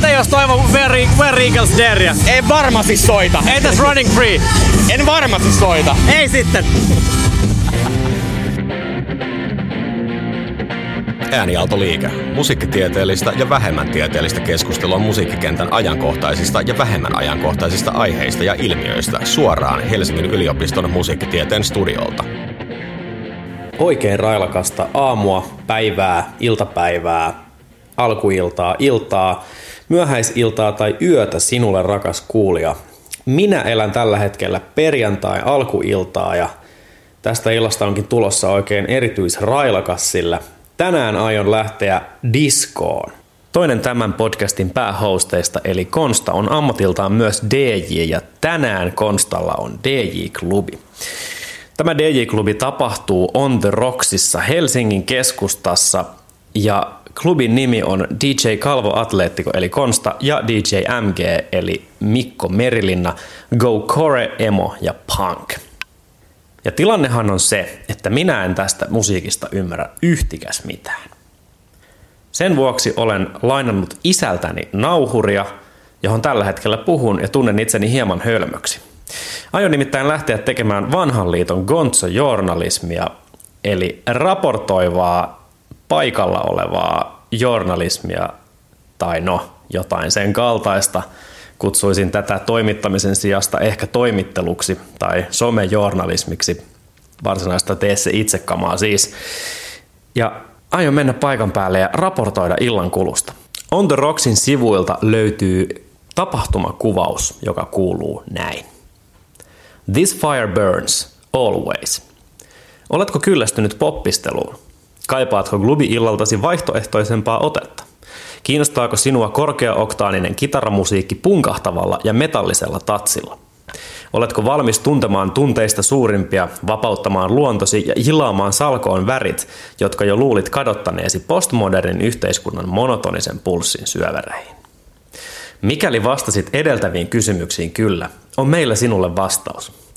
Mitä jos toivon Where, Where Eagles Deria? En varmasti soita. Entäs Running Free? En varmasti soita. Ei sitten. Äänialtoliike. Musiikkitieteellistä ja vähemmän tieteellistä keskustelua musiikkikentän ajankohtaisista ja vähemmän ajankohtaisista aiheista ja ilmiöistä suoraan Helsingin yliopiston musiikkitieteen studiolta. Oikein railakasta aamua, päivää, iltapäivää, alkuiltaa, iltaa, myöhäisiltaa tai yötä sinulle rakas kuulija. Minä elän tällä hetkellä perjantai alkuiltaa ja tästä illasta onkin tulossa oikein erityisrailakas, sillä tänään aion lähteä diskoon. Toinen tämän podcastin päähosteista eli Konsta on ammatiltaan myös DJ ja tänään Konstalla on DJ-klubi. Tämä DJ-klubi tapahtuu On The Rocksissa Helsingin keskustassa ja klubin nimi on DJ Kalvo Atletico eli Konsta ja DJ MG eli Mikko Merilinna, Go Core, Emo ja Punk. Ja tilannehan on se, että minä en tästä musiikista ymmärrä yhtikäs mitään. Sen vuoksi olen lainannut isältäni nauhuria, johon tällä hetkellä puhun ja tunnen itseni hieman hölmöksi. Aion nimittäin lähteä tekemään vanhan liiton gonzo-journalismia, eli raportoivaa paikalla olevaa journalismia, tai no, jotain sen kaltaista. Kutsuisin tätä toimittamisen sijasta ehkä toimitteluksi tai somejournalismiksi. Varsinaista tee se itse kamaa siis. Ja aion mennä paikan päälle ja raportoida illan kulusta. On the Rocksin sivuilta löytyy tapahtumakuvaus, joka kuuluu näin. This fire burns, always. Oletko kyllästynyt poppisteluun? Kaipaatko klubi-illaltasi vaihtoehtoisempaa otetta? Kiinnostaako sinua korkeaoktaaninen kitaramusiikki punkahtavalla ja metallisella tatsilla? Oletko valmis tuntemaan tunteista suurimpia, vapauttamaan luontosi ja hilaamaan salkoon värit, jotka jo luulit kadottaneesi postmodernin yhteiskunnan monotonisen pulssin syövereihin? Mikäli vastasit edeltäviin kysymyksiin kyllä, on meillä sinulle vastaus.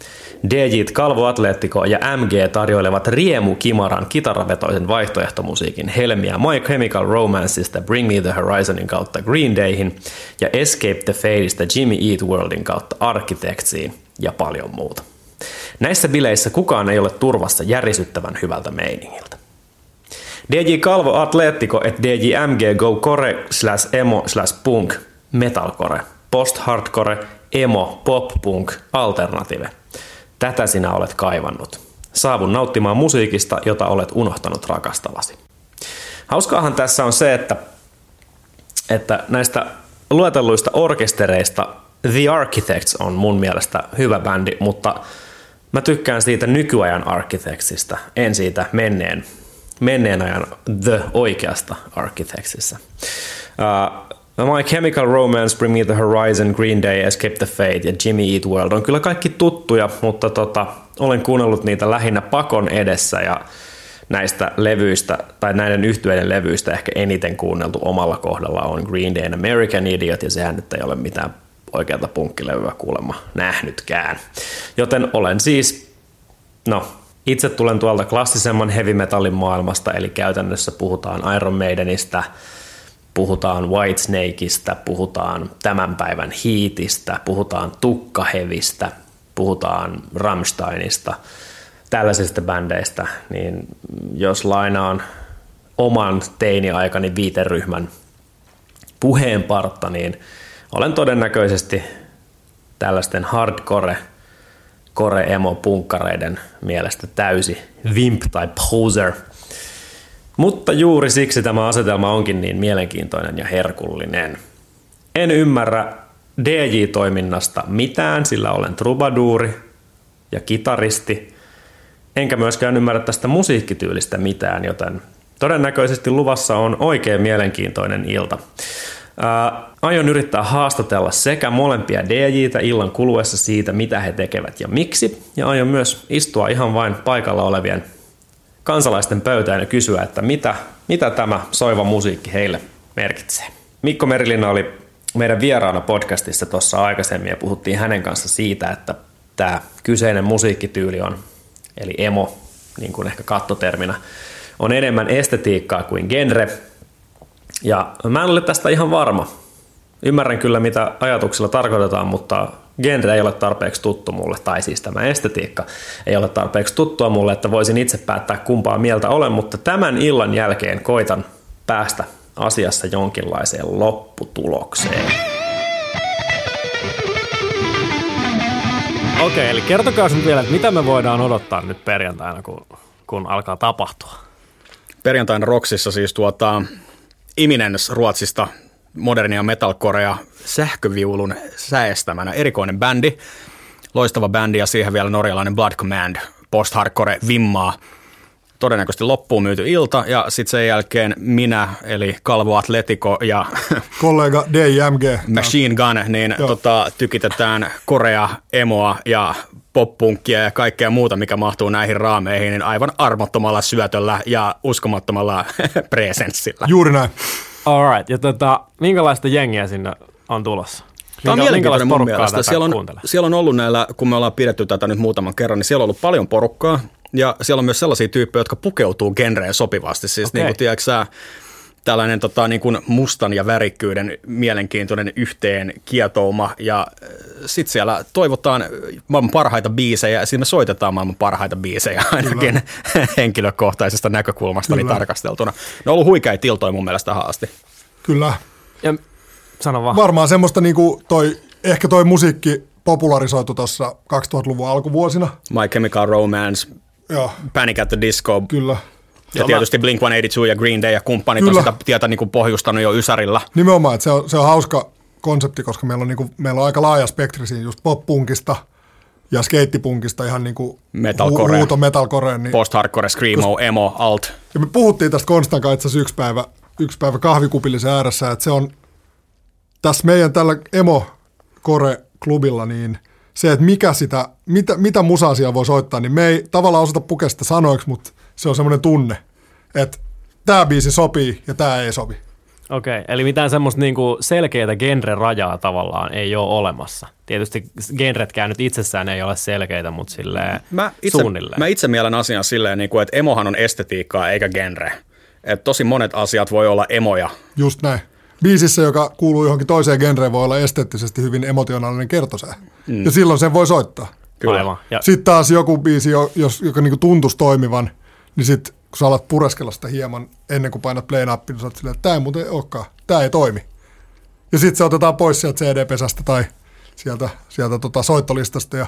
DJt Kalvo Atletico ja MG tarjoilevat Riemu Kimaran kitaravetoisen vaihtoehtomusiikin helmiä My Chemical Romanceista Bring Me The Horizonin kautta Green Dayhin ja Escape the Fateista Jimmy Eat Worldin kautta Architectsiin ja paljon muuta. Näissä bileissä kukaan ei ole turvassa järisyttävän hyvältä meiningiltä. DJ Kalvo Atletico et DJ MG Go Core slash emo slash punk metalcore, post-hardcore, emo, pop-punk, alternative. Tätä sinä olet kaivannut. Saavun nauttimaan musiikista, jota olet unohtanut rakastavasi. Hauskaahan tässä on se, että, että näistä luetelluista orkestereista The Architects on mun mielestä hyvä bändi, mutta mä tykkään siitä nykyajan Architectsista, en siitä menneen, menneen ajan The oikeasta Architectsissa. Uh, My Chemical Romance, Bring Me The Horizon, Green Day, Escape the Fate ja Jimmy Eat World on kyllä kaikki tuttuja, mutta tota, olen kuunnellut niitä lähinnä pakon edessä ja näistä levyistä tai näiden yhtyeiden levyistä ehkä eniten kuunneltu omalla kohdalla on Green Day American Idiot ja sehän nyt ei ole mitään oikeata punkkilevyä kuulemma nähnytkään. Joten olen siis, no itse tulen tuolta klassisemman heavy metallin maailmasta, eli käytännössä puhutaan Iron Maidenistä, puhutaan Whitesnakeista, puhutaan tämän päivän hiitistä, puhutaan tukkahevistä, puhutaan Rammsteinista, tällaisista bändeistä, niin jos lainaan oman teini-aikani viiteryhmän puheenpartta, niin olen todennäköisesti tällaisten hardcore, core emo punkkareiden mielestä täysi vimp tai poser – mutta juuri siksi tämä asetelma onkin niin mielenkiintoinen ja herkullinen. En ymmärrä DJ-toiminnasta mitään, sillä olen trubaduuri ja kitaristi, enkä myöskään ymmärrä tästä musiikkityylistä mitään, joten todennäköisesti luvassa on oikein mielenkiintoinen ilta. Ää, aion yrittää haastatella sekä molempia DJitä illan kuluessa siitä, mitä he tekevät ja miksi, ja aion myös istua ihan vain paikalla olevien kansalaisten pöytään ja kysyä, että mitä, mitä tämä soiva musiikki heille merkitsee. Mikko Merilina oli meidän vieraana podcastissa tuossa aikaisemmin ja puhuttiin hänen kanssa siitä, että tämä kyseinen musiikkityyli on, eli emo, niin kuin ehkä kattoterminä, on enemmän estetiikkaa kuin genre. Ja mä en ole tästä ihan varma. Ymmärrän kyllä, mitä ajatuksilla tarkoitetaan, mutta genre ei ole tarpeeksi tuttu mulle, tai siis tämä estetiikka ei ole tarpeeksi tuttua mulle, että voisin itse päättää kumpaa mieltä olen, mutta tämän illan jälkeen koitan päästä asiassa jonkinlaiseen lopputulokseen. Okei, eli kertokaa nyt vielä, että mitä me voidaan odottaa nyt perjantaina, kun, kun alkaa tapahtua. Perjantaina Roksissa siis tuota Iminens Ruotsista modernia metalcorea sähköviulun säestämänä. Erikoinen bändi, loistava bändi ja siihen vielä norjalainen Blood Command, post-hardcore vimmaa. Todennäköisesti loppuun myyty ilta ja sitten sen jälkeen minä, eli Kalvo Atletico ja Kollega DJMG. Machine Gun, niin tota, tykitetään korea, emoa ja poppunkkia ja kaikkea muuta, mikä mahtuu näihin raameihin, niin aivan armottomalla syötöllä ja uskomattomalla presenssillä. Juuri näin. Alright, ja tota, minkälaista jengiä sinne on tulossa? Tämä on Minkä- mielenkiintoinen mun porukkaa mielestä. Siellä on, siellä on ollut näillä, kun me ollaan pidetty tätä nyt muutaman kerran, niin siellä on ollut paljon porukkaa. Ja siellä on myös sellaisia tyyppejä, jotka pukeutuu genreen sopivasti. Siis Okei. niin kuin, tiedätkö tällainen tota, niin kuin mustan ja värikkyyden mielenkiintoinen yhteen kietouma. Ja sitten siellä toivotaan maailman parhaita biisejä ja siinä me soitetaan maailman parhaita biisejä ainakin henkilökohtaisesta näkökulmasta Kyllä. tarkasteltuna. Ne on ollut huikeita iltoja mun mielestä tähän asti. Kyllä. Ja, sano vaan. Varmaan semmoista niinku toi, ehkä toi musiikki popularisoitu tuossa 2000-luvun alkuvuosina. My Chemical Romance, Joo, Panic at the Disco, kyllä. Ja tietysti Blink-182 ja Green Day ja kumppanit Kyllä. on sitä tietä niin kuin pohjustanut jo Ysärillä. Nimenomaan, että se on, se on hauska konsepti, koska meillä on, niinku, meillä on aika laaja spektri siinä just pop-punkista ja skeittipunkista ihan niinku Metalcore. hu- huuto metalcoreen. Niin, Post-hardcore, screamo, emo, alt. ja me puhuttiin tästä Konstan kanssa yksi päivä, yksi päivä kahvikupillisen ääressä, että se on tässä meidän tällä emo kore klubilla niin se, että mikä sitä, mitä, mitä musaa siellä voi soittaa, niin me ei tavallaan osata pukea sitä sanoiksi, mutta se on semmoinen tunne, että tämä biisi sopii ja tämä ei sopi. Okei, okay, eli mitään semmoista niinku selkeää genre-rajaa tavallaan ei ole olemassa. Tietysti genretkään nyt itsessään ei ole selkeitä, mutta silleen Mä itse, suunnilleen. mä itse mielen asian silleen, niin kuin, että emohan on estetiikkaa eikä genre. Et tosi monet asiat voi olla emoja. Just näin. Biisissä, joka kuuluu johonkin toiseen genreen, voi olla esteettisesti hyvin emotionaalinen kertosää. Mm. Ja silloin sen voi soittaa. Kyllä. Aivan. Ja, Sitten taas joku biisi, jo- jos, joka niinku tuntuisi toimivan, niin sitten kun sä alat pureskella sitä hieman ennen kuin painat play-nappia, niin sä oot silleen, että tämä ei muuten olekaan, tämä ei toimi. Ja sitten se otetaan pois sieltä CD-pesästä tai sieltä, sieltä tota soittolistasta ja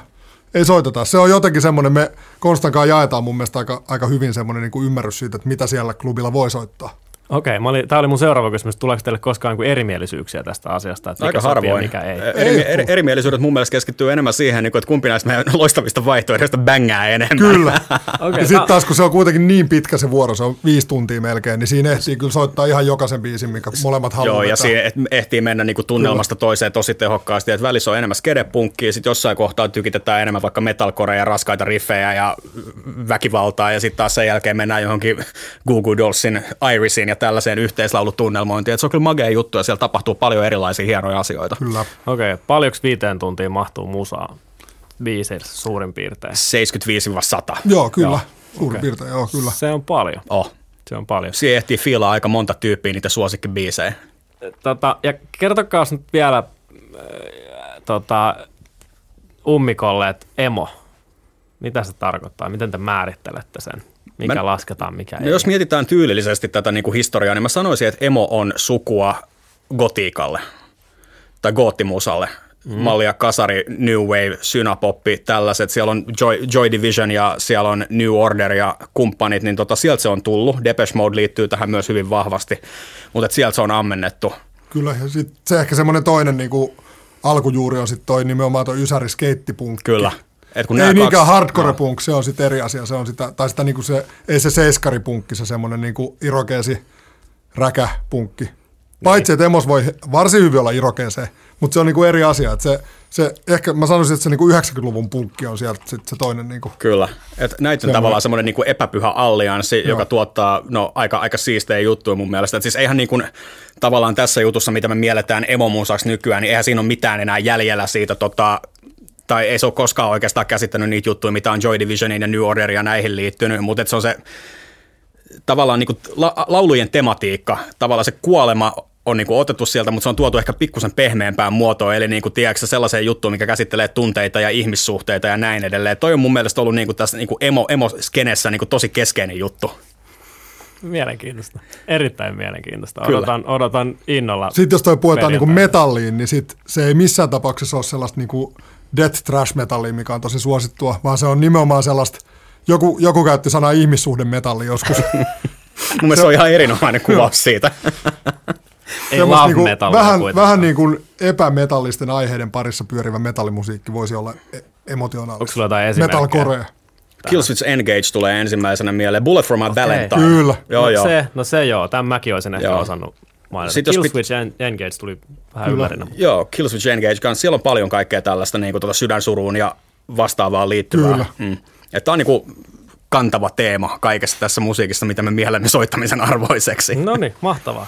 ei soiteta. Se on jotenkin semmoinen, me Konstankaan jaetaan mun mielestä aika, aika hyvin semmoinen niinku ymmärrys siitä, että mitä siellä klubilla voi soittaa. Okei, okay, tämä oli mun seuraava kysymys. Tuleeko teille koskaan erimielisyyksiä tästä asiasta, että mikä Aika ja harvoin. mikä ei? Eri, eri, erimielisyydet mun mielestä keskittyy enemmän siihen, niin kuin, että kumpi näistä meidän loistavista vaihtoehdoista bängää enemmän. Kyllä. Okei, ja sitten taas, kun se on kuitenkin niin pitkä se vuoro, se on viisi tuntia melkein, niin siinä ehtii kyllä soittaa ihan jokaisen biisin, mikä molemmat haluaa Joo, ja et ehtii mennä niinku tunnelmasta toiseen tosi tehokkaasti. Et välissä on enemmän skedepunkkia, sitten jossain kohtaa tykitetään enemmän vaikka metalcorea ja raskaita riffejä ja väkivaltaa, ja sitten taas sen jälkeen mennään johonkin Goo Goo Dollsin Irisin ja tällaiseen yhteislaulutunnelmointiin. Et se on kyllä magea juttu, ja siellä tapahtuu paljon erilaisia hienoja asioita. Kyllä. Okei, okay, paljonko viiteen tuntiin mahtuu musaa biiseissä suurin piirtein? 75-100. Joo, kyllä. Joo. Suurin Okei. piirtein, joo, kyllä. Se on paljon. Oh. Se on paljon. Siihen ehtii fiilaa aika monta tyyppiä niitä suosikkibiisejä. Tota, ja kertokaa nyt vielä äh, tota, ummikolle, että emo, mitä se tarkoittaa? Miten te määrittelette sen? Mikä Mä- lasketaan, mikä No ei? jos mietitään tyylillisesti tätä niin kuin historiaa, niin mä sanoisin, että emo on sukua gotiikalle tai goottimusalle. Mm. Mallia kasari, New Wave, synapoppi, tällaiset. Siellä on Joy, Joy Division ja siellä on New Order ja kumppanit, niin tota, sieltä se on tullut. Depeche Mode liittyy tähän myös hyvin vahvasti, mutta sieltä se on ammennettu. Kyllä, ja sitten se ehkä semmoinen toinen niin kuin alkujuuri on sitten toi nimenomaan toi Ysäri skeittipunkki. Kyllä. Et kun Ei niinkään kaksi- hardcore punk, se on sitten eri asia. Se on sitä, tai sitä niinku se, ei se seiskaripunkki, se semmoinen niinku irokeesi räkäpunkki. Paitsi, että emos voi varsin hyvin olla irokeeseen, mutta se on niinku eri asia. Että se, se, ehkä mä sanoisin, että se niinku 90-luvun punkki on sieltä sit se toinen. Niinku. Kyllä. Et näitä on tavallaan semmoinen niin epäpyhä allianssi, joka tuottaa no, aika, aika siistejä juttuja mun mielestä. Et siis eihän niin kuin, tavallaan tässä jutussa, mitä me mielletään emomuusaksi nykyään, niin eihän siinä ole mitään enää jäljellä siitä tota, tai ei se ole koskaan oikeastaan käsittänyt niitä juttuja, mitä on Joy Divisionin ja New Order ja näihin liittynyt, mutta et se on se tavallaan niin kuin la, laulujen tematiikka, tavallaan se kuolema on niinku otettu sieltä, mutta se on tuotu ehkä pikkusen pehmeämpään muotoon, eli niinku, tiedätkö, sellaiseen juttuun, mikä käsittelee tunteita ja ihmissuhteita ja näin edelleen. Toi on mun mielestä ollut niinku tässä niinku emo, emo-skenessä niinku tosi keskeinen juttu. Mielenkiintoista. Erittäin mielenkiintoista. Kyllä. Odotan, odotan innolla. Sitten jos toi puetaan niinku perjantaina. metalliin, niin sit se ei missään tapauksessa ole sellaista niinku death trash metallia, mikä on tosi suosittua, vaan se on nimenomaan sellaista, joku, joku käytti sanaa ihmissuhde metalli joskus. Mun mielestä se on ihan erinomainen kuvaus siitä. Ei love niinku metallia vähän, vähän niin kuin epämetallisten aiheiden parissa pyörivä metallimusiikki voisi olla e- emotionaalista. Onko sulla jotain esimerkkejä? Metalcore. Killswitch Engage tulee ensimmäisenä mieleen. Bullet for my Valentine. Kyllä. Joo, no, joo. Se, no se joo, tämän mäkin olisin ehkä Joo. osannut mainita. Sit jos pit- Killswitch en- Engage tuli vähän ympärinä. Joo, Killswitch Engage kanssa. Siellä on paljon kaikkea tällaista niin kuin tuota sydänsuruun ja vastaavaan liittyvää. Kyllä. Mm. Tämä on niin kuin kantava teema kaikessa tässä musiikissa, mitä me mielemme soittamisen arvoiseksi. No niin, mahtavaa.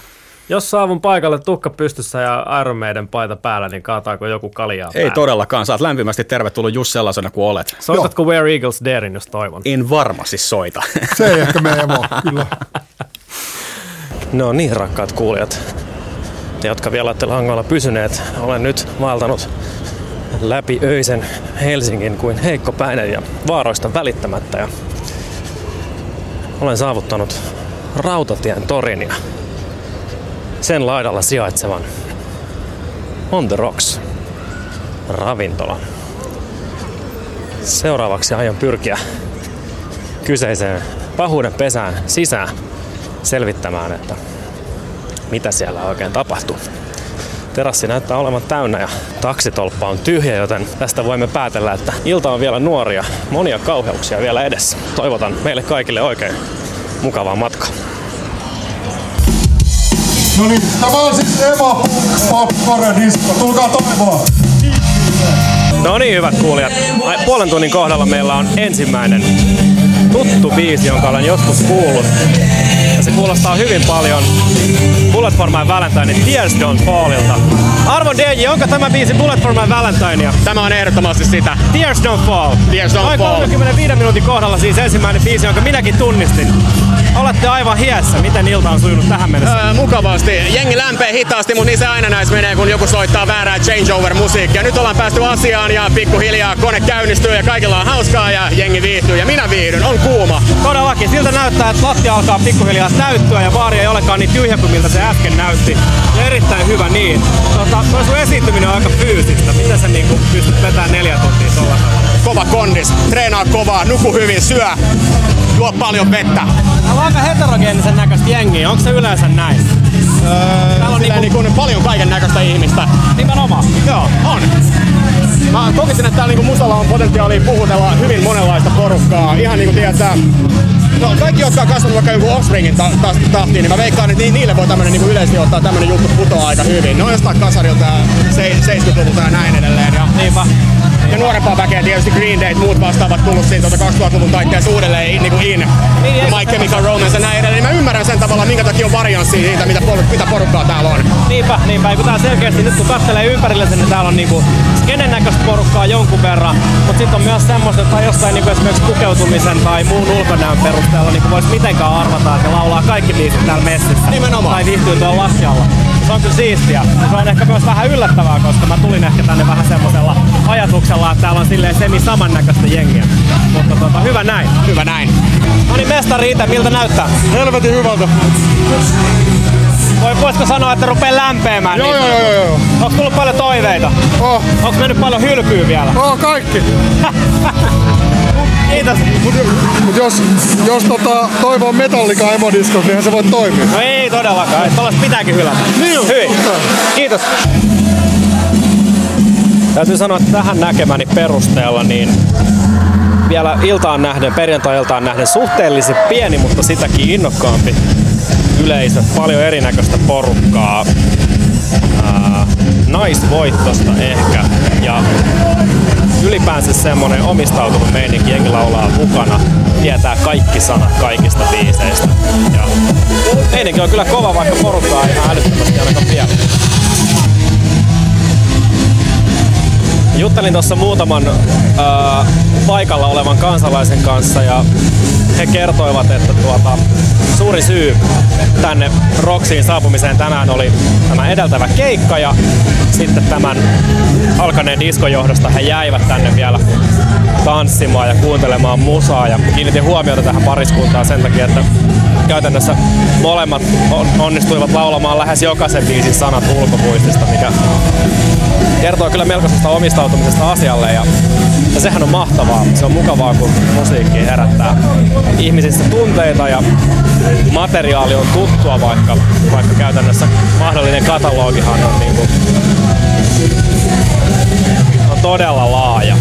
Jos saavun paikalle tukka pystyssä ja Iron Maiden paita päällä, niin kaataako joku kaljaa Ei päälle? todellakaan. Saat lämpimästi tervetullut just sellaisena kuin olet. Soitatko Where Eagles Darein, jos toivon? En varmasti soita. Se ei ehkä mene emo, kyllä. No niin, rakkaat kuulijat. Te, jotka vielä olette langoilla pysyneet, olen nyt vaeltanut läpi öisen Helsingin kuin heikko päinen ja vaaroista välittämättä. Ja olen saavuttanut Rautatien torin ja sen laidalla sijaitsevan On the Rocks ravintolan. Seuraavaksi aion pyrkiä kyseiseen pahuuden pesään sisään selvittämään, että mitä siellä oikein tapahtuu. Terassi näyttää olevan täynnä ja taksitolppa on tyhjä, joten tästä voimme päätellä, että ilta on vielä nuoria, monia kauheuksia vielä edessä. Toivotan meille kaikille oikein mukavaa matkaa. No niin, tämä on siis emo popcore disco. Tulkaa toivoa. No niin, hyvät kuulijat. Puolen tunnin kohdalla meillä on ensimmäinen tuttu biisi, jonka olen joskus kuullut. Kuulostaa hyvin paljon Bullet for my Valentine Tears Don't Fallilta. Arvon DJ, onko tämä biisi Bullet for my Valentinea? Tämä on ehdottomasti sitä. Tears Don't Fall. Tears Don't Noin Fall. 35 minuutin kohdalla siis ensimmäinen biisi, jonka minäkin tunnistin. Olette aivan hiessä. Miten ilta on sujunut tähän mennessä? Öö, mukavasti. Jengi lämpee hitaasti, mutta niin se aina näissä menee, kun joku soittaa väärää changeover-musiikkia. Nyt ollaan päästy asiaan ja pikkuhiljaa kone käynnistyy ja kaikilla on hauskaa ja jengi viihtyy ja minä viihdyn. On kuuma. Todellakin. Siltä näyttää, että lattia alkaa pikkuhiljaa täyttyä ja baari ei olekaan niin tyhjä kuin miltä se äsken näytti. Ja erittäin hyvä niin. Tota, toi sun esiintyminen on aika fyysistä. Miten sä niinku pystyt vetämään neljä tuntia tuolla? Kova kondis, treenaa kovaa, nuku hyvin, syö, juo paljon vettä. Täällä on aika heterogeenisen näköistä jengiä. Onko se yleensä näin? Täällä on niin kuin paljon kaiken näköistä ihmistä. Nimenomaan. Joo, on. Mä kokisin, että täällä niinku musalla on potentiaalia puhutella hyvin monenlaista porukkaa. Ihan niinku tiedätkö, No kaikki, jotka on kasvanut vaikka joku Offspringin ta- ta- tahtiin, niin mä veikkaan, että ni- niille voi tämmönen niinku yleisesti ottaa tämmönen juttu putoa aika hyvin. Ne on jostain kasarilta se- 70-luvulta ja näin edelleen. Ja, Niinpä. ja nuorempaa väkeä tietysti Green Day, muut vastaavat tullut siitä tuota 2000-luvun taitteessa uudelleen in, niinku in. Niin, My Chemical Romance ja näin edelleen. Niin mä ymmärrän sen tavalla, minkä takia on varianssi siitä, mitä, por- mitä porukkaa täällä on. Niinpä, niinpä. Kun tää selkeästi nyt kun katselee ympärille sen, niin täällä on niinku skenen näköistä porukkaa jonkun verran, mutta sitten on myös semmoista, että jostain niinku esimerkiksi pukeutumisen tai muun ulkonäön perusteella niinku voisi mitenkään arvata, että ne laulaa kaikki biisit täällä messissä. Nimenomaan. Tai viihtyy tuolla lattialla. Se on kyllä siistiä. Se on ehkä myös vähän yllättävää, koska mä tulin ehkä tänne vähän semmoisella ajatuksella, että täällä on silleen semi samannäköistä jengiä. Mutta tota, hyvä näin. Hyvä näin. No niin, mestari itse, miltä näyttää? Helvetin hyvältä. Voi, voisiko sanoa, että rupee lämpeämään? Joo, niin joo, joo, joo. Onko tullut paljon toiveita? Oh, Onko mennyt paljon hylkyä vielä? oh kaikki. Kiitos. Mut, jos, jos tota, toivoo metallika emodiskos, niin se voi toimia. No ei todellakaan, että tällaista pitääkin hylätä. Niin. Hyvin. Kiitos. Täytyy sanoa, että tähän näkemäni perusteella niin vielä iltaan nähden, perjantai-iltaan nähden suhteellisen pieni, mutta sitäkin innokkaampi yleisö. Paljon erinäköistä porukkaa. Ää, naisvoittosta ehkä. Ja ylipäänsä semmonen omistautunut meininki, jengi laulaa mukana, tietää kaikki sanat kaikista biiseistä. Ja meininki on kyllä kova, vaikka porukkaa ihan älyttömästi ainakaan vielä. Juttelin tuossa muutaman ää, paikalla olevan kansalaisen kanssa ja he kertoivat, että tuota, suuri syy tänne Roksiin saapumiseen tänään oli tämä edeltävä keikka ja sitten tämän alkaneen diskon johdosta he jäivät tänne vielä tanssimaan ja kuuntelemaan musaa ja kiinnitin huomiota tähän pariskuntaan sen takia, että käytännössä molemmat onnistuivat laulamaan lähes jokaisen biisin sanat ulkopuistista, mikä kertoo kyllä melkoisesta omistautumisesta asialle ja, ja sehän on mahtavaa. Se on mukavaa, kun musiikki herättää ihmisissä tunteita ja materiaali on tuttua, vaikka, vaikka käytännössä mahdollinen katalogihan on, niin kuin, on todella laaja.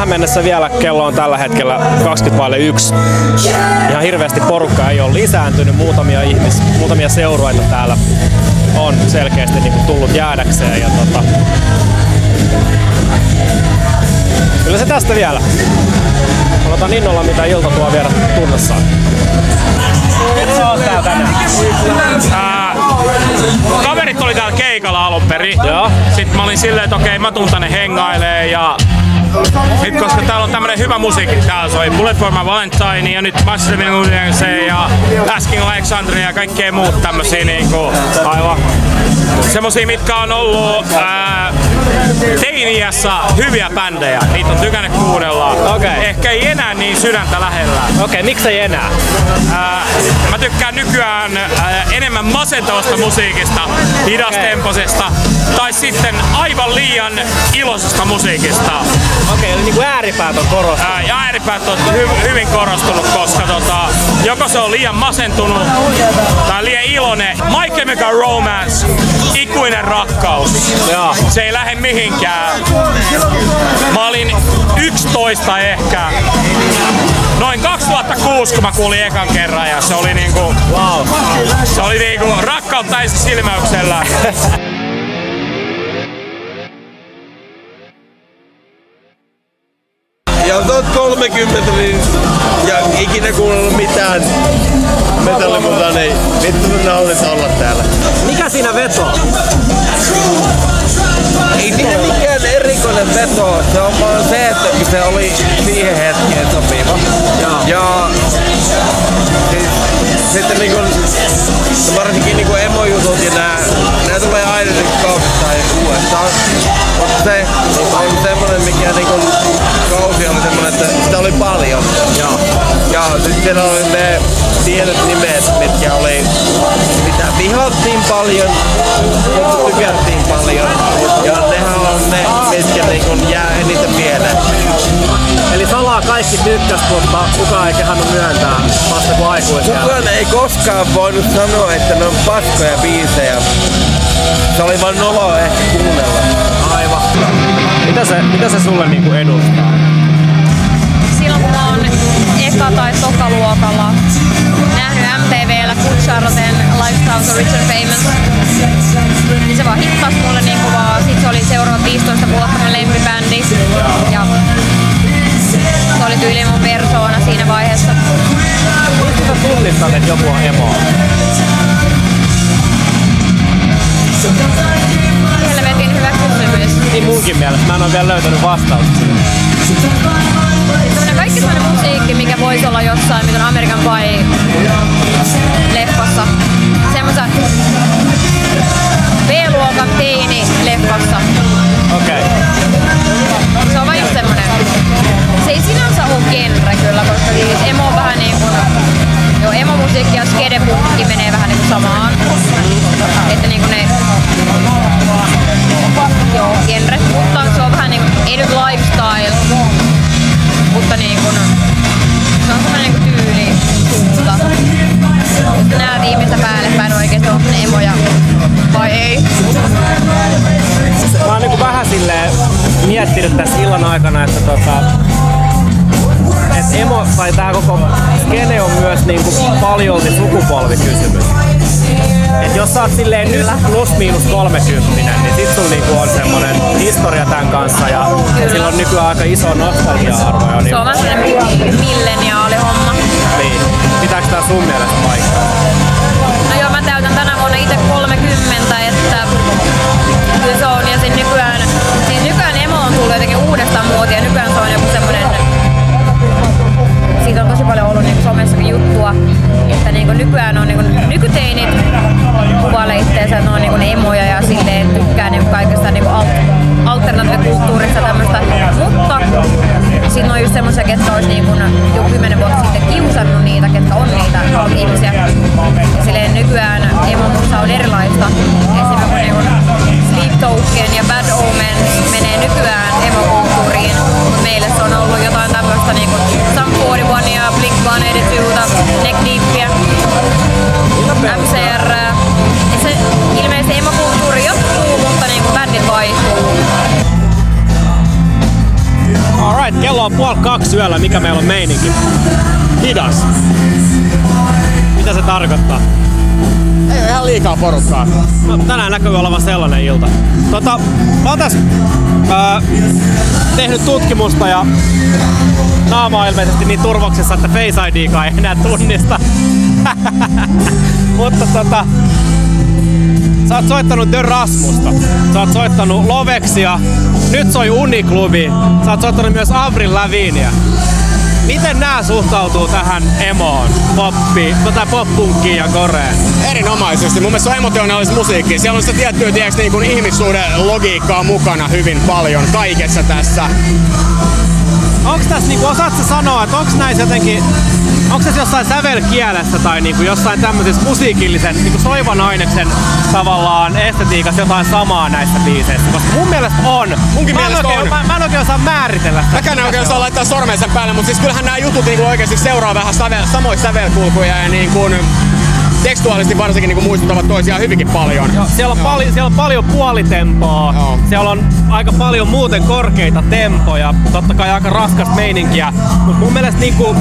Tähän mennessä vielä kello on tällä hetkellä 21. Ihan hirveästi porukka ei ole lisääntynyt. Muutamia ihmis, muutamia seurueita täällä on selkeästi niin kuin tullut jäädäkseen. Ja tota, kyllä se tästä vielä. Odotan innolla mitä ilta tuo vielä tunnossaan. kaverit oli täällä keikalla alun perin. Joo. Sitten mä olin silleen, että okei, mä tuun tänne hengailee ja nyt koska täällä on tämmönen hyvä musiikki, täällä soi Bullet for my Valentine ja nyt Massive Illumination ja Asking Alexandria ja kaikkea muut tämmösiä niinku, aivan. Semmosia, mitkä on ollut ää, teiniässä hyviä bändejä. Niitä on tykännyt kuunnella. Okei. Ehkä ei enää niin sydäntä lähellä. Okei, okay, miksei enää? Ää, mä tykkään nykyään ää, enemmän masentavasta musiikista, hidastemposesta tai sitten aivan liian iloisesta musiikista. Okei, okay, eli niinku ääripäät on korostunut. Ää, ja ääripäät on hy- hyvin korostunut, koska tota, joko se on liian masentunut tai liian iloinen. My Chemical Romance, ikuinen rakkaus. Joo. Se ei lähde mihinkään. Mä olin 11 ehkä. Noin 2006, kun mä kuulin ekan kerran ja se oli niinku, Wow. se oli niinku rakkautta ensi silmäyksellä. Ja oot 30, niin ja ikinä kuunnellut mitään metallimusaa, niin vittu sun nautit olla täällä. Mikä siinä vetoo? Ei siinä mikään erikoinen veto, se on vaan se, että se oli siihen hetkeen sopiva. Ja siis, sitten niin kun, varsinkin niin kun emojutut ja nää, nää tulee aina niin kausittain uudestaan. Mutta se on semmonen, mikä niin kun, kausi oli semmonen, että sitä oli paljon. Ja, ja sitten siellä oli ne tietyt nimet, mitkä oli, mitä vihattiin paljon, mutta tykättiin paljon. Ja nehän on ne, mitkä niin kun jää eniten mieleen. Eli salaa kaikki tykkäs, mutta kukaan ei kehannut myöntää vasta kuin aikuisia. Kukaan ei koskaan voinut sanoa, että ne on paskoja biisejä. Se oli vaan noloa ehkä kuunnella. Aivan. Mitä se, mitä se sulle niinku edustaa? Eka- tai tokaluokalla nähnyt MTVllä Charlotten Lifestyle to Rich and Famous, niin se vaan hittas mulle niin kovaa. Sitten se oli seuraavat 15 vuotta mun lempibändi. Ja se oli tyyli mun persoona siinä vaiheessa. Mistä sä tunnistat, että joku on emo? Helvetin hyvä kysymys. Niin munkin mielestä. Mä en ole vielä löytänyt vastausta. Semmoinen musiikki, mikä voisi olla jossain, mitä on American Pie leffassa. Semmoisen B-luokan teini-leffassa. Okei. Okay. Se on vaan just semmonen. Se ei sinänsä ole genre kyllä, koska siis emo on vähän niin kuin... Joo, emo-musiikki ja skedepunkki menee vähän niin kuin samaan. Että niin kuin ne... miettinyt tässä illan aikana, että tota, et emo tai tää koko skene on myös niinku paljolti sukupolvikysymys. Et jos sä oot silleen nyt plus miinus 30, niin sit sulla niinku on semmonen historia tän kanssa ja, ja sillä on nykyään aika iso nostalgia-arvo. Se niin, on vähän sellainen milleniaali homma. niin. Pitääks tää sun mielestä paikkaa? No joo, mä täytän tänä vuonna itse 30, että uudestaan muotoon. Porukkaa. No, tänään näkyy olevan sellainen ilta. Tota, mä oon tässä ää, tehnyt tutkimusta ja naama on ilmeisesti niin turvoksessa, että Face ID ei enää tunnista. Mutta tota, sä oot soittanut The Rasmusta, sä oot soittanut Lovexia, nyt soi Uniklubi, sä oot soittanut myös Avril Lavinia. Miten nämä suhtautuu tähän emoon, poppi, tai poppunkkiin ja koreen? Erinomaisesti. Mun mielestä se on emotionaalista musiikkia. Siellä on sitä tiettyä tiiäks, niin kuin ihmissuuden logiikkaa mukana hyvin paljon kaikessa tässä. Onks tässä niinku, osaat sä sanoa, että onks näissä jotenkin, onks tässä jossain sävelkielessä tai niinku jossain tämmöisessä musiikillisen niinku soivan aineksen tavallaan estetiikassa jotain samaa näissä biiseissä? Koska mun mielestä on. Munkin mä en mielestä oikein, on. Mä, mä, en oikein osaa määritellä sitä. Mäkään en oikein osaa laittaa sormen sen päälle, mutta siis kyllähän nämä jutut niin oikeasti seuraa vähän sävel, samoja sävelkulkuja ja niin kuin, tekstuaalisesti varsinkin niin kuin muistuttavat toisiaan hyvinkin paljon. Joo, siellä, on pali, siellä on paljon puolitempoa, Joo. siellä on aika paljon muuten korkeita tempoja, totta kai aika raskasta meininkiä, mutta mun mielestä niinku,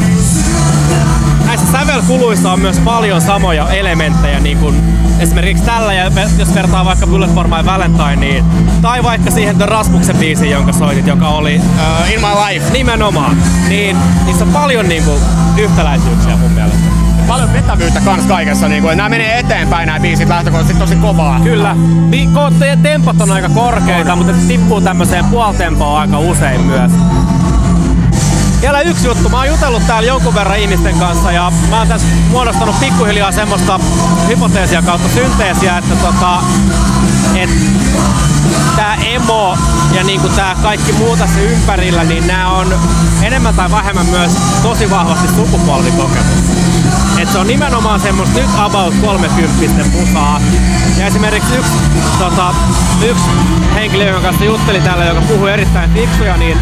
näissä sävelkuluissa on myös paljon samoja elementtejä, niin kuin esimerkiksi tällä, ja jos vertaa vaikka Bullet for My Valentineen, tai vaikka siihen The Rasmuksen biisiin, jonka soitit, joka oli Uh, in my life. nimenomaan, niin niissä on paljon niin kuin, yhtäläisyyksiä mun mielestä. Paljon vetävyyttä kans kaikessa. Niin kuin, nämä menee eteenpäin nämä biisit lähtökohtaisesti tosi kovaa. Kyllä. Bi- ko- te- tempot on aika korkeita, mutta ne tippuu tämmöiseen puoltempoon aika usein myös. Vielä yksi juttu. Mä oon jutellut täällä jonkun verran ihmisten kanssa ja mä oon tässä muodostanut pikkuhiljaa semmoista hypoteesia kautta synteesiä, että tota, et tää emo ja niinku tää kaikki muu tässä ympärillä, niin nämä on enemmän tai vähemmän myös tosi vahvasti sukupolvikokemus. Et se on nimenomaan semmoista nyt about 30 musaa. Ja esimerkiksi yksi, tota, yksi henkilö, jonka kanssa juttelin täällä, joka puhui erittäin fiksuja, niin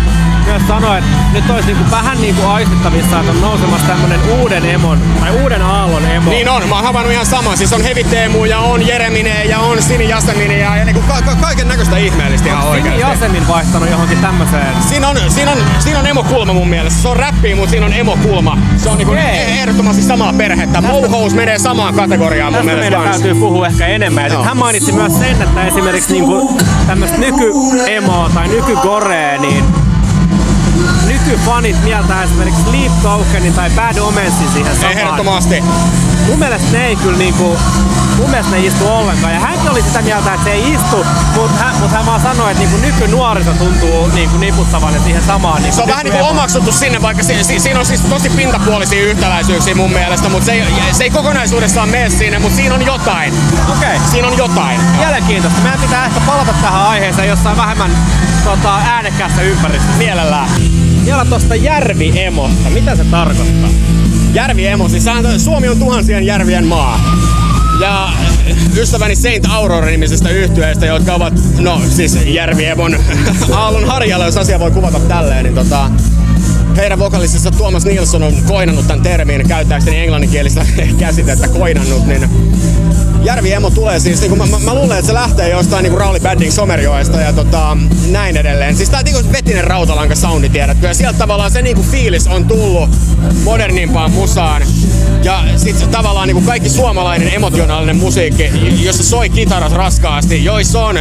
myös sanoi, että nyt olisi niinku vähän niinku aistittavissa, että on nousemassa tämmönen uuden emon, tai uuden aallon emo. Niin on, mä oon havainnut ihan sama. Siis on Heavy Teemu ja on Jeremine ja on Sini Jasemine ja, ja niinku ka- ka- kaiken näköistä ihmeellistä ihan Sini oikeesti. Jasemin vaihtanut johonkin tämmöiseen. Siinä on, siinä, on, siinä on emokulma mun mielestä. Se on räppiä, mutta siinä on emokulma. Se on niinku e- ehdottomasti samaa perhettä. Mohous menee samaan kategoriaan mun mielestä meidän kans. täytyy puhua ehkä enemmän. Ja Joo. hän mainitsi myös sen, että esimerkiksi niinku tämmöistä nyky-emoa tai nykygorea, niin nykyfanit mieltää esimerkiksi Sleep Tokenin tai Bad Omensin siihen samaan. Ehdottomasti. Mun mielestä ne ei kyllä niinku, mun mielestä ne ei istu ollenkaan. Ja hänkin oli sitä mieltä, että se ei istu, mutta hän, mut hän vaan sanoi, että niinku nykynuoriso tuntuu niinku niputtavan ne siihen samaan. Niinku Se on vähän niinku omaksuttu sinne, vaikka si, si, siinä on siis tosi pintapuolisia yhtäläisyyksiä mun mielestä, mutta se ei, se ei kokonaisuudessaan mene sinne, mutta siinä on jotain. Okei. Siinä on jotain. Mielenkiintoista. Meidän pitää ehkä palata tähän aiheeseen jossain vähemmän tota, äänekkäässä ympäristössä. Mielellään. Vielä tosta järviemosta. Mitä se tarkoittaa? Järviemo, siis Suomi on tuhansien järvien maa. Ja ystäväni Saint Aurora-nimisestä yhtyeestä, jotka ovat, no siis Järviemon aallon harjalla, jos asia voi kuvata tälleen, niin tota, heidän vokalisissa Tuomas Nilsson on koinannut tämän termin, käyttääkseni englanninkielistä käsitettä koinannut, niin Järviemo tulee siis, niin mä, mä, mä, luulen, että se lähtee jostain niin Rauli Badding Somerjoesta ja tota, näin edelleen. Siis tää on niin vetinen rautalanka soundi, tiedätkö? Ja sieltä tavallaan se niin fiilis on tullut modernimpaan musaan. Ja sit tavallaan niin kaikki suomalainen emotionaalinen musiikki, jossa soi kitarat raskaasti, joissa on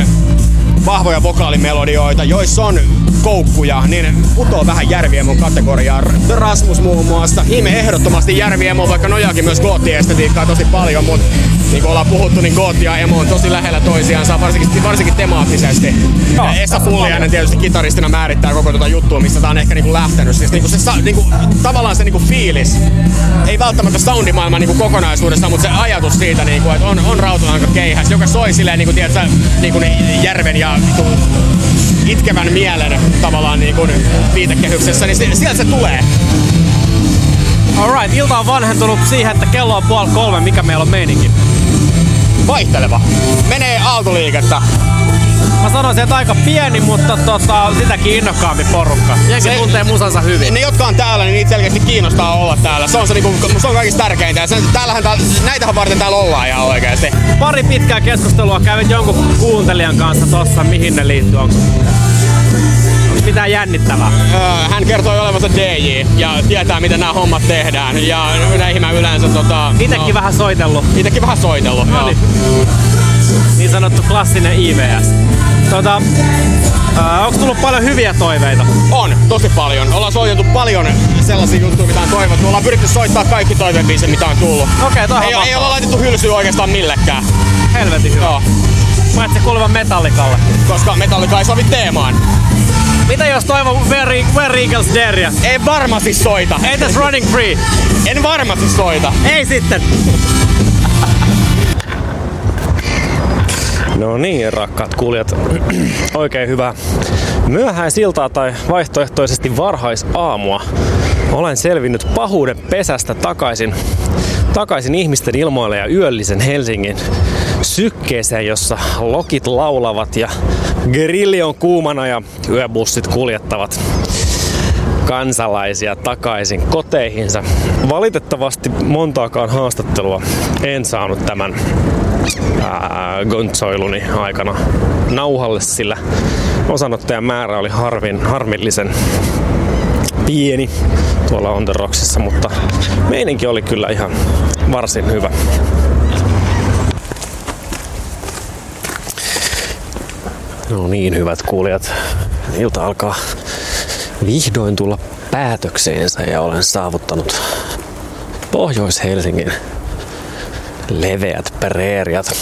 vahvoja vokaalimelodioita, joissa on koukkuja, niin putoo vähän Järviemon kategoriaan. Rasmus muun muassa. Hime ehdottomasti Järviemo, vaikka nojaakin myös goottiestetiikkaa tosi paljon, mutta niin kuin ollaan puhuttu, niin gootti ja emo on tosi lähellä toisiaan, varsinkin, varsinkin temaattisesti. Joo, Ja Esa Pulliainen tietysti kitaristina määrittää koko tuota juttua, mistä tää on ehkä niinku lähtenyt. Siis niinku se, niinku, tavallaan se niinku fiilis, ei välttämättä soundimaailman niinku kokonaisuudessaan, mutta se ajatus siitä, niinku, että on, on rautalanka keihäs, joka soi silleen niinku, tiedätkö, niinku, niin järven ja niinku, itkevän mielen tavallaan niinku, viitekehyksessä, niin sieltä se tulee. Alright, ilta on vanhentunut siihen, että kello on puoli kolme. Mikä meillä on meininki? Vaihteleva. Menee aaltoliikettä. Mä sanoisin, että aika pieni, mutta tota, sitäkin innokkaampi porukka. Jenki Se- tuntee musansa hyvin. Ne, jotka on täällä, niin niitä selkeästi kiinnostaa olla täällä. Se on, se, niinku, se on kaikista tärkeintä. Ja sen, täällähän, täällä, näitähän varten täällä ollaan ihan oikeasti. Pari pitkää keskustelua kävin jonkun kuuntelijan kanssa tossa, mihin ne liittyy. Onko mitään jännittävää? Öö, hän kertoi olevansa DJ ja tietää, miten nämä hommat tehdään. Ja näihin mä yleensä tota... Itekin vähän soitellut. Itekin vähän soitellut, No joo. niin. Niin sanottu klassinen IVS. Tota, ää, onko tullut paljon hyviä toiveita? On, tosi paljon. Ollaan soitettu paljon sellaisia juttuja, mitä on toivottu. Ollaan pyritty soittaa kaikki toivebiisit, mitä on tullut. Okei, on Ei, ei olla laitettu hylsyä oikeastaan millekään. Helvetin hyvä. Joo, Paitsi kuuluvan metallikalle. koska Metallica ei sovi teemaan. Mitä jos toivon Where, Where Eagles Dare? Ei varmasti soita. Entäs Running Free? En varmasti soita. Ei sitten. No niin, rakkaat kuulijat. Oikein hyvää myöhäisiltaa tai vaihtoehtoisesti varhaisaamua. Olen selvinnyt pahuuden pesästä takaisin, takaisin ihmisten ilmoille ja yöllisen Helsingin sykkeeseen, jossa lokit laulavat ja grilli on kuumana ja yöbussit kuljettavat kansalaisia takaisin koteihinsa. Valitettavasti montaakaan haastattelua en saanut tämän gontsoiluni aikana nauhalle, sillä osanottajan määrä oli harvin, harmillisen pieni tuolla On The Rocksissa, mutta meininki oli kyllä ihan varsin hyvä. No niin, hyvät kuulijat. Ilta alkaa vihdoin tulla päätökseensä ja olen saavuttanut Pohjois-Helsingin leveät preeriat.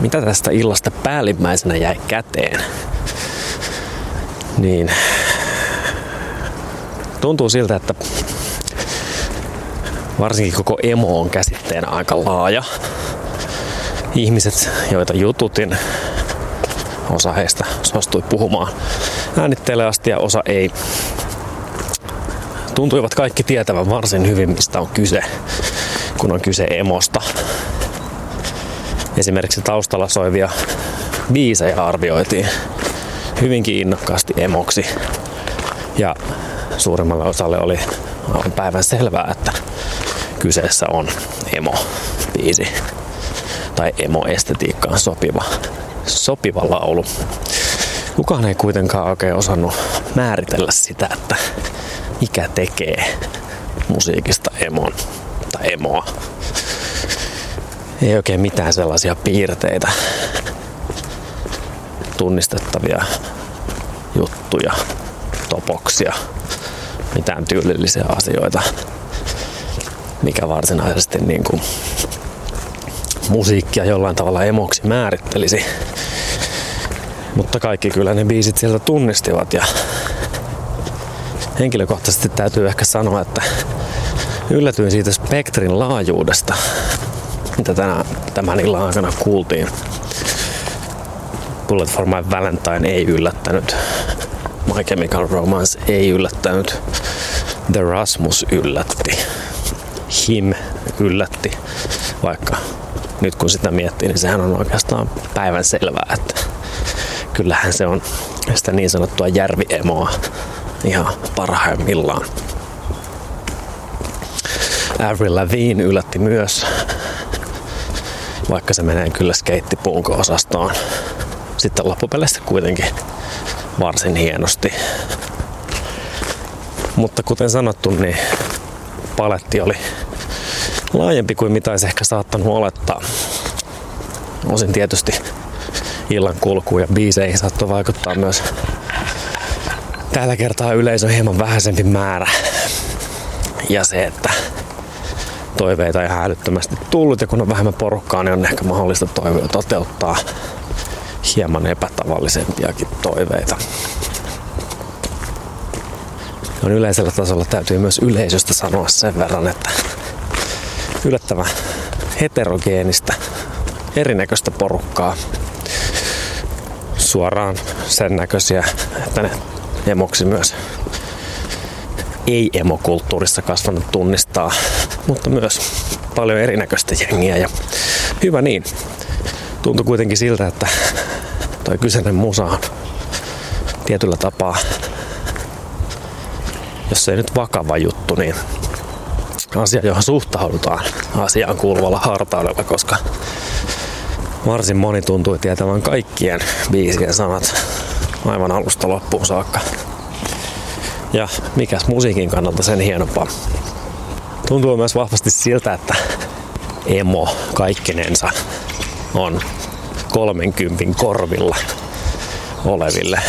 Mitä tästä illasta päällimmäisenä jäi käteen? Niin tuntuu siltä, että varsinkin koko emo on käsitteenä aika laaja. Ihmiset, joita jututin, osa heistä suostui puhumaan äänitteelle asti ja osa ei. Tuntuivat kaikki tietävän varsin hyvin, mistä on kyse, kun on kyse emosta. Esimerkiksi taustalla soivia biisejä arvioitiin hyvinkin innokkaasti emoksi. Ja suurimmalle osalle oli aivan päivän selvää, että kyseessä on emo-biisi tai emo-estetiikkaan sopiva, sopiva laulu. Kukaan ei kuitenkaan oikein osannut määritellä sitä, että mikä tekee musiikista emon tai emoa. Ei oikein mitään sellaisia piirteitä, tunnistettavia juttuja, topoksia, mitään tyylillisiä asioita, mikä varsinaisesti niin kuin musiikkia jollain tavalla emoksi määrittelisi. Mutta kaikki kyllä ne biisit sieltä tunnistivat ja henkilökohtaisesti täytyy ehkä sanoa, että yllätyin siitä spektrin laajuudesta, mitä tänä, tämän illan aikana kuultiin. Bullet for my Valentine ei yllättänyt. My Chemical Romance ei yllättänyt. The Rasmus yllätti. Him yllätti. Vaikka nyt kun sitä miettii, niin sehän on oikeastaan päivän selvää, että kyllähän se on sitä niin sanottua järviemoa ihan parhaimmillaan. Avril Lavigne yllätti myös, vaikka se menee kyllä skeittipunk-osastoon. Sitten loppupeleissä kuitenkin varsin hienosti. Mutta kuten sanottu, niin paletti oli laajempi kuin mitä olisi ehkä saattanut olettaa. Osin tietysti illan kulkuun ja biiseihin saattoi vaikuttaa myös tällä kertaa yleisö hieman vähäisempi määrä. Ja se, että toiveita ei ihan älyttömästi tullut ja kun on vähemmän porukkaa, niin on ehkä mahdollista toiveita toteuttaa hieman epätavallisempiakin toiveita. On yleisellä tasolla täytyy myös yleisöstä sanoa sen verran, että yllättävän heterogeenistä, erinäköistä porukkaa. Suoraan sen näköisiä, että ne emoksi myös ei-emokulttuurissa kasvanut tunnistaa, mutta myös paljon erinäköistä jengiä ja hyvä niin. Tuntui kuitenkin siltä, että toi kyseinen musa on tietyllä tapaa, jos ei nyt vakava juttu, niin asia, johon suhtaudutaan asiaan kuuluvalla hartaudella, koska varsin moni tuntui tietävän kaikkien biisien sanat aivan alusta loppuun saakka. Ja mikäs musiikin kannalta sen hienompaa. Tuntuu myös vahvasti siltä, että emo kaikkinensa on 30 korvilla oleville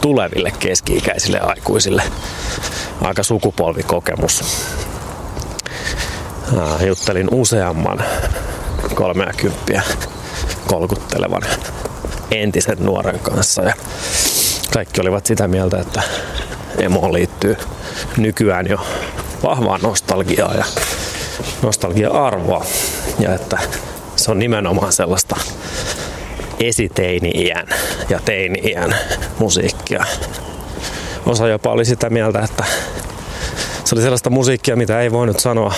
tuleville keski-ikäisille aikuisille aika sukupolvikokemus. Juttelin useamman 30 kolkuttelevan entisen nuoren kanssa ja kaikki olivat sitä mieltä, että emo liittyy nykyään jo vahvaa nostalgiaa ja nostalgia-arvoa ja että se on nimenomaan sellaista esiteini-iän ja teini-iän musiikkia. Osa jopa oli sitä mieltä, että se oli sellaista musiikkia, mitä ei voinut sanoa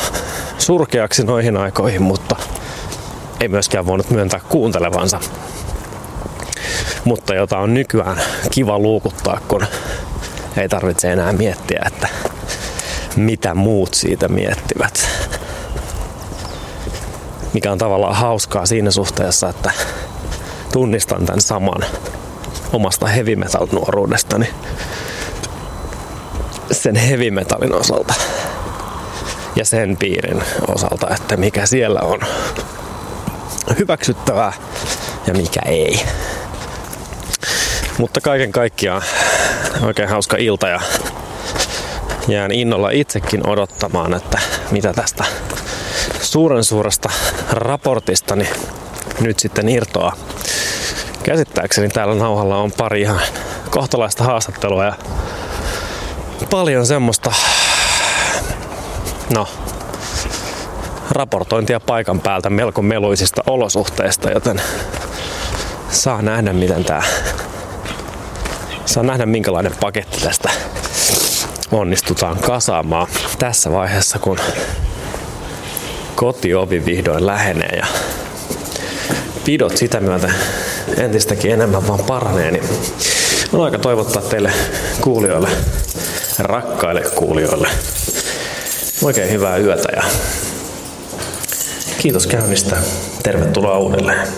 surkeaksi noihin aikoihin, mutta ei myöskään voinut myöntää kuuntelevansa. Mutta jota on nykyään kiva luukuttaa, kun ei tarvitse enää miettiä, että mitä muut siitä miettivät. Mikä on tavallaan hauskaa siinä suhteessa, että tunnistan tämän saman omasta heavy metal nuoruudestani sen heavy metalin osalta ja sen piirin osalta, että mikä siellä on hyväksyttävää ja mikä ei. Mutta kaiken kaikkiaan oikein hauska ilta ja jään innolla itsekin odottamaan, että mitä tästä suuren suuresta raportistani nyt sitten irtoaa. Käsittääkseni täällä nauhalla on pari ihan kohtalaista haastattelua ja paljon semmoista, no, raportointia paikan päältä melko meluisista olosuhteista, joten saa nähdä miten tää, saa nähdä minkälainen paketti tästä onnistutaan kasaamaan tässä vaiheessa, kun kotiovi vihdoin lähenee ja pidot sitä myötä entistäkin enemmän vaan paranee, niin on aika toivottaa teille kuulijoille, rakkaille kuulijoille oikein hyvää yötä ja kiitos käynnistä. Tervetuloa uudelleen.